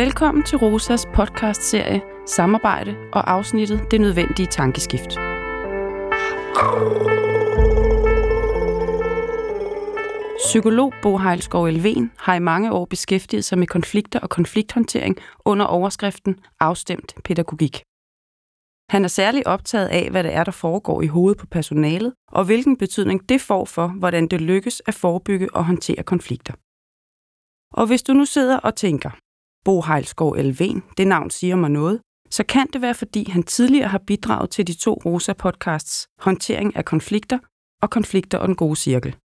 Velkommen til Rosas podcast-serie Samarbejde og afsnittet Det Nødvendige Tankeskift. Psykolog Bo Heilskov Elven har i mange år beskæftiget sig med konflikter og konflikthåndtering under overskriften Afstemt pædagogik. Han er særlig optaget af, hvad det er, der foregår i hovedet på personalet, og hvilken betydning det får for, hvordan det lykkes at forebygge og håndtere konflikter. Og hvis du nu sidder og tænker, Bo Heilskov Elven, det navn siger mig noget, så kan det være, fordi han tidligere har bidraget til de to Rosa-podcasts Håndtering af konflikter og Konflikter og den gode cirkel.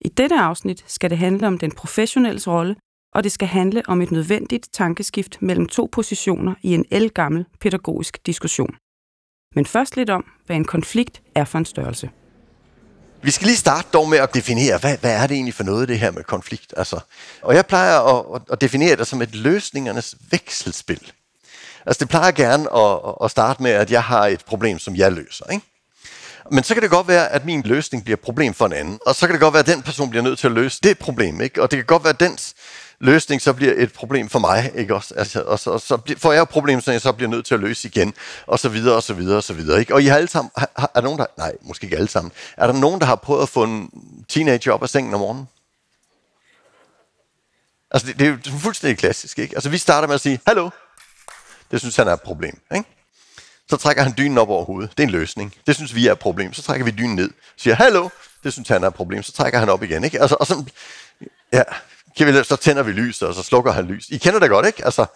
I dette afsnit skal det handle om den professionelles rolle, og det skal handle om et nødvendigt tankeskift mellem to positioner i en elgammel pædagogisk diskussion. Men først lidt om, hvad en konflikt er for en størrelse. Vi skal lige starte dog med at definere, hvad, hvad er det egentlig for noget, det her med konflikt? Altså, og jeg plejer at, at definere det som et løsningernes vekselspil. Altså det plejer gerne at, at starte med, at jeg har et problem, som jeg løser. Ikke? Men så kan det godt være, at min løsning bliver et problem for en anden. Og så kan det godt være, at den person bliver nødt til at løse det problem. Ikke? Og det kan godt være, at dens løsning så bliver et problem for mig. Ikke? Også, altså, og så, og så får jeg et problem, som jeg så bliver nødt til at løse igen. Og så videre, og så videre, og så videre. Ikke? Og I har alle sammen... Har, er der nogen, der... Nej, måske ikke alle sammen. Er der nogen, der har prøvet at få en teenager op af sengen om morgenen? Altså, det, det er jo fuldstændig klassisk, ikke? Altså, vi starter med at sige, hallo, det synes han er et problem, ikke? Så trækker han dynen op over hovedet. Det er en løsning. Det synes vi er et problem. Så trækker vi dynen ned. Siger, hallo, det synes han er et problem. Så trækker han op igen, ikke? Altså, og sådan, ja, så tænder vi lyset, og så slukker han lys. I kender det godt, ikke? Altså,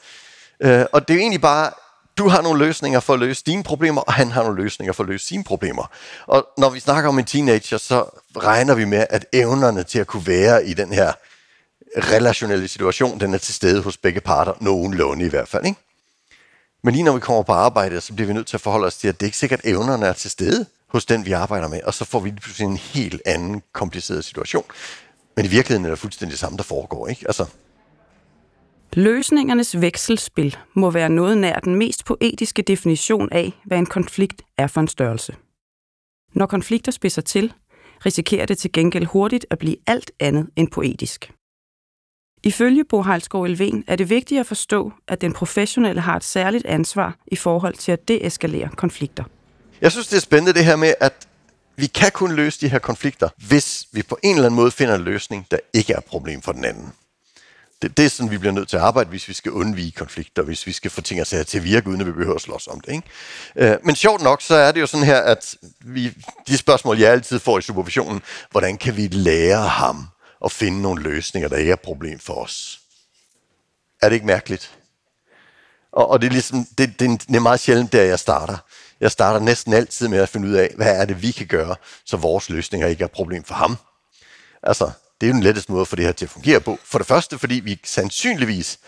øh, og det er jo egentlig bare, du har nogle løsninger for at løse dine problemer, og han har nogle løsninger for at løse sine problemer. Og når vi snakker om en teenager, så regner vi med, at evnerne til at kunne være i den her relationelle situation, den er til stede hos begge parter, nogenlunde i hvert fald. Ikke? Men lige når vi kommer på arbejde, så bliver vi nødt til at forholde os til, at det er ikke sikkert, at evnerne er til stede hos den, vi arbejder med, og så får vi pludselig en helt anden kompliceret situation. Men i virkeligheden er det fuldstændig det samme, der foregår. Ikke? Altså, Løsningernes vekselspil må være noget nær den mest poetiske definition af, hvad en konflikt er for en størrelse. Når konflikter spidser til, risikerer det til gengæld hurtigt at blive alt andet end poetisk. Ifølge Bo Heilskov Elven er det vigtigt at forstå, at den professionelle har et særligt ansvar i forhold til at deeskalere konflikter. Jeg synes, det er spændende det her med, at vi kan kun løse de her konflikter, hvis vi på en eller anden måde finder en løsning, der ikke er et problem for den anden. Det, det er sådan, vi bliver nødt til at arbejde, hvis vi skal undvige konflikter, hvis vi skal få ting at til at virke, uden at vi behøver at slås om det. Ikke? Øh, men sjovt nok, så er det jo sådan her, at vi, de spørgsmål, jeg altid får i supervisionen, hvordan kan vi lære ham at finde nogle løsninger, der ikke er et problem for os? Er det ikke mærkeligt? Og, og det, er ligesom, det, det, det er meget sjældent, der jeg starter. Jeg starter næsten altid med at finde ud af, hvad er det, vi kan gøre, så vores løsninger ikke er et problem for ham. Altså, det er jo den letteste måde at få det her til at fungere på. For det første, fordi vi sandsynligvis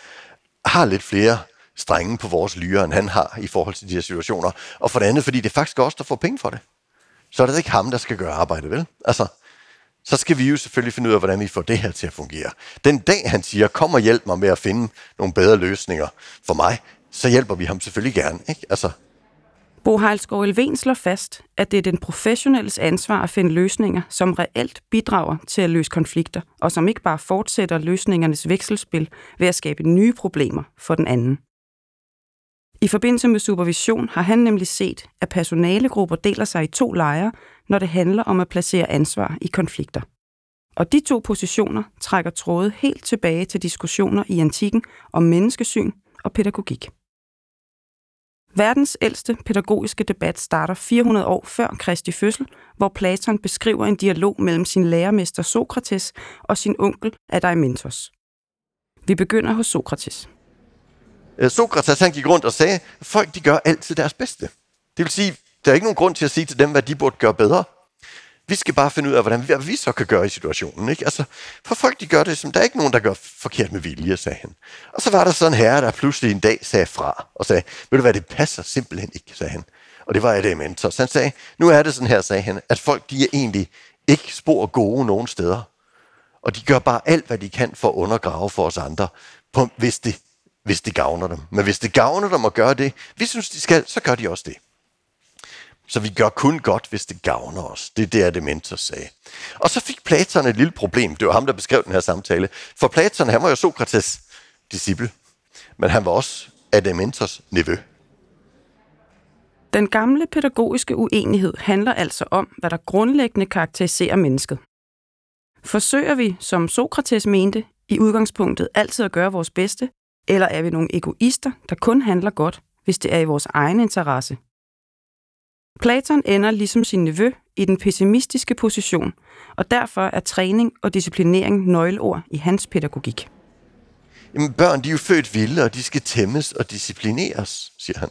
har lidt flere strenge på vores lyre, end han har i forhold til de her situationer. Og for det andet, fordi det er faktisk os, der får penge for det. Så er det ikke ham, der skal gøre arbejdet, vel? Altså, så skal vi jo selvfølgelig finde ud af, hvordan vi får det her til at fungere. Den dag, han siger, kom og hjælp mig med at finde nogle bedre løsninger for mig, så hjælper vi ham selvfølgelig gerne. Ikke? Altså, Bo Heilskov Elven slår fast, at det er den professionelles ansvar at finde løsninger, som reelt bidrager til at løse konflikter, og som ikke bare fortsætter løsningernes vekselspil ved at skabe nye problemer for den anden. I forbindelse med supervision har han nemlig set, at personalegrupper deler sig i to lejre, når det handler om at placere ansvar i konflikter. Og de to positioner trækker tråde helt tilbage til diskussioner i antikken om menneskesyn og pædagogik. Verdens ældste pædagogiske debat starter 400 år før Kristi fødsel, hvor Platon beskriver en dialog mellem sin lærermester Sokrates og sin onkel Adaimentos. Vi begynder hos Sokrates. Øh, Sokrates han gik rundt og sagde, at folk de gør altid deres bedste. Det vil sige, der er ikke nogen grund til at sige til dem, hvad de burde gøre bedre. Vi skal bare finde ud af, hvordan vi, vi så kan gøre i situationen. Ikke? Altså, for folk de gør det, som der er ikke nogen, der gør forkert med vilje, sagde han. Og så var der sådan en herre, der pludselig en dag sagde fra, og sagde, ved du hvad, det passer simpelthen ikke, sagde han. Og det var et mentor. Så han sagde, nu er det sådan her, sagde han, at folk de er egentlig ikke spor gode nogen steder. Og de gør bare alt, hvad de kan for at undergrave for os andre, på, hvis, det, hvis det gavner dem. Men hvis det gavner dem at gøre det, vi synes, de skal, så gør de også det. Så vi gør kun godt, hvis det gavner os. Det er det, Adementor sagde. Og så fik Platon et lille problem. Det var ham, der beskrev den her samtale. For Platon, han var jo Sokrates disciple. men han var også Adementors nevø. Den gamle pædagogiske uenighed handler altså om, hvad der grundlæggende karakteriserer mennesket. Forsøger vi, som Sokrates mente, i udgangspunktet altid at gøre vores bedste, eller er vi nogle egoister, der kun handler godt, hvis det er i vores egen interesse? Platon ender ligesom sin nevø i den pessimistiske position, og derfor er træning og disciplinering nøgleord i hans pædagogik. Jamen, børn de er jo født vilde, og de skal tæmmes og disciplineres, siger han.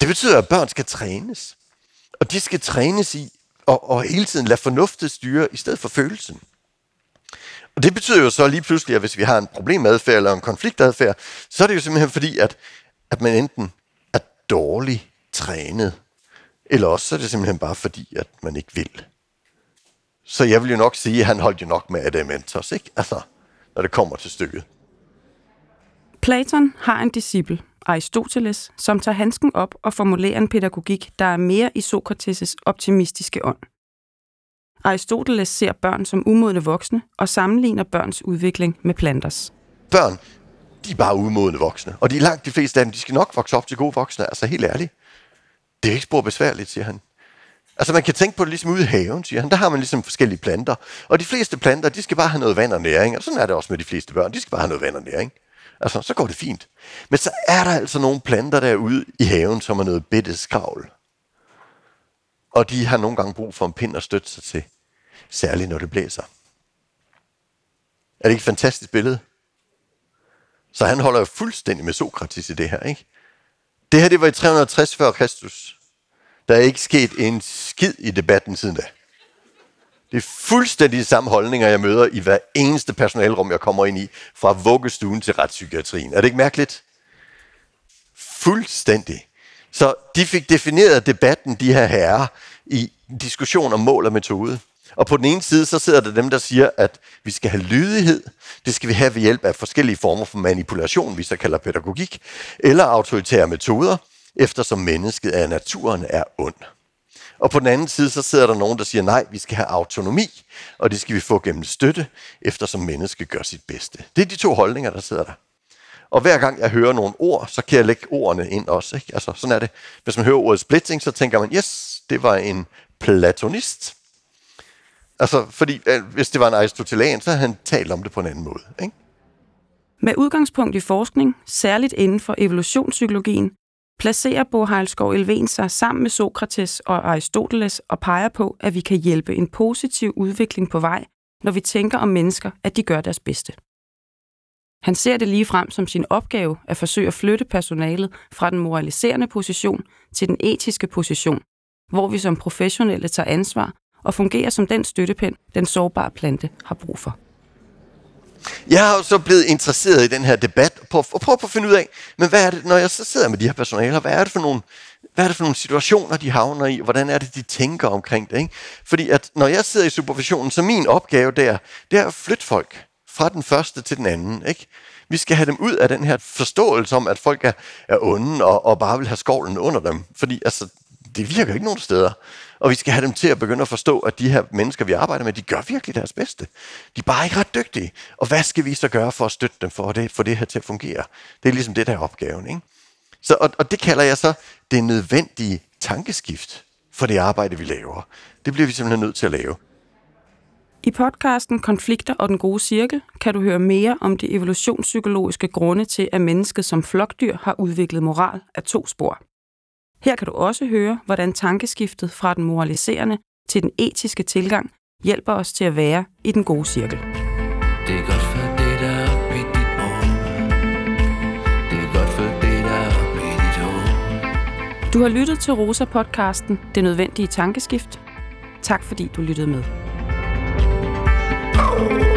Det betyder, at børn skal trænes. Og de skal trænes i og, og hele tiden lade fornuftet styre i stedet for følelsen. Og det betyder jo så lige pludselig, at hvis vi har en problemadfærd eller en konfliktadfærd, så er det jo simpelthen fordi, at, at man enten er dårligt trænet, eller også så er det simpelthen bare fordi, at man ikke vil. Så jeg vil jo nok sige, at han holdt jo nok med Adamantos, ikke? Altså, når det kommer til stykket. Platon har en disciple, Aristoteles, som tager handsken op og formulerer en pædagogik, der er mere i Sokrates' optimistiske ånd. Aristoteles ser børn som umodne voksne og sammenligner børns udvikling med planters. Børn, de er bare umodne voksne, og de langt de fleste af dem, de skal nok vokse op til gode voksne, altså helt ærligt. Det er ikke spor besværligt, siger han. Altså man kan tænke på det ligesom ude i haven, siger han. Der har man ligesom forskellige planter. Og de fleste planter, de skal bare have noget vand og næring. Og sådan er det også med de fleste børn. De skal bare have noget vand og næring. Altså, så går det fint. Men så er der altså nogle planter derude i haven, som er noget bitte skravl. Og de har nogle gange brug for en pind at støtte sig til. Særligt når det blæser. Er det ikke et fantastisk billede? Så han holder jo fuldstændig med Sokrates i det her, ikke? Det her, det var i 360 før Kristus. Der er ikke sket en skid i debatten siden da. Det er fuldstændig de samme holdninger, jeg møder i hver eneste personalrum, jeg kommer ind i, fra vuggestuen til retspsykiatrien. Er det ikke mærkeligt? Fuldstændig. Så de fik defineret debatten, de her herrer, i diskussion om mål og metode. Og på den ene side, så sidder der dem, der siger, at vi skal have lydighed. Det skal vi have ved hjælp af forskellige former for manipulation, vi så kalder pædagogik, eller autoritære metoder, eftersom mennesket af naturen er ond. Og på den anden side, så sidder der nogen, der siger, nej, vi skal have autonomi, og det skal vi få gennem støtte, eftersom mennesket gør sit bedste. Det er de to holdninger, der sidder der. Og hver gang jeg hører nogle ord, så kan jeg lægge ordene ind også. Ikke? Altså, sådan er det. Hvis man hører ordet splitting, så tænker man, yes, det var en platonist. Altså, fordi øh, hvis det var en aristotelian, så havde han talt om det på en anden måde. Ikke? Med udgangspunkt i forskning, særligt inden for evolutionspsykologien, placerer Bo Heilskov Elven sig sammen med Sokrates og Aristoteles og peger på, at vi kan hjælpe en positiv udvikling på vej, når vi tænker om mennesker, at de gør deres bedste. Han ser det lige frem som sin opgave at forsøge at flytte personalet fra den moraliserende position til den etiske position, hvor vi som professionelle tager ansvar og fungerer som den støttepind, den sårbare plante har brug for. Jeg har jo så blevet interesseret i den her debat, på, og prøve på at finde ud af, men hvad er det, når jeg så sidder med de her personaler, hvad er det for nogle, hvad er det for nogle situationer, de havner i, hvordan er det, de tænker omkring det, ikke? Fordi at når jeg sidder i supervisionen, så min opgave der, det er at flytte folk fra den første til den anden, ikke? Vi skal have dem ud af den her forståelse om, at folk er, er onde og, og bare vil have skovlen under dem. Fordi altså, det virker ikke nogen steder. Og vi skal have dem til at begynde at forstå, at de her mennesker, vi arbejder med, de gør virkelig deres bedste. De er bare ikke ret dygtige. Og hvad skal vi så gøre for at støtte dem, for det, for det her til at fungere? Det er ligesom det, der er opgaven. Ikke? Så, og, og det kalder jeg så det nødvendige tankeskift for det arbejde, vi laver. Det bliver vi simpelthen nødt til at lave. I podcasten Konflikter og den gode cirkel kan du høre mere om de evolutionspsykologiske grunde til, at mennesket som flokdyr har udviklet moral af to spor. Her kan du også høre, hvordan tankeskiftet fra den moraliserende til den etiske tilgang hjælper os til at være i den gode cirkel. Det er godt for det, der er i dit Det er godt for det, der er i dit hoved. Du har lyttet til Rosa-podcasten Det Nødvendige Tankeskift. Tak fordi du lyttede med. Oh.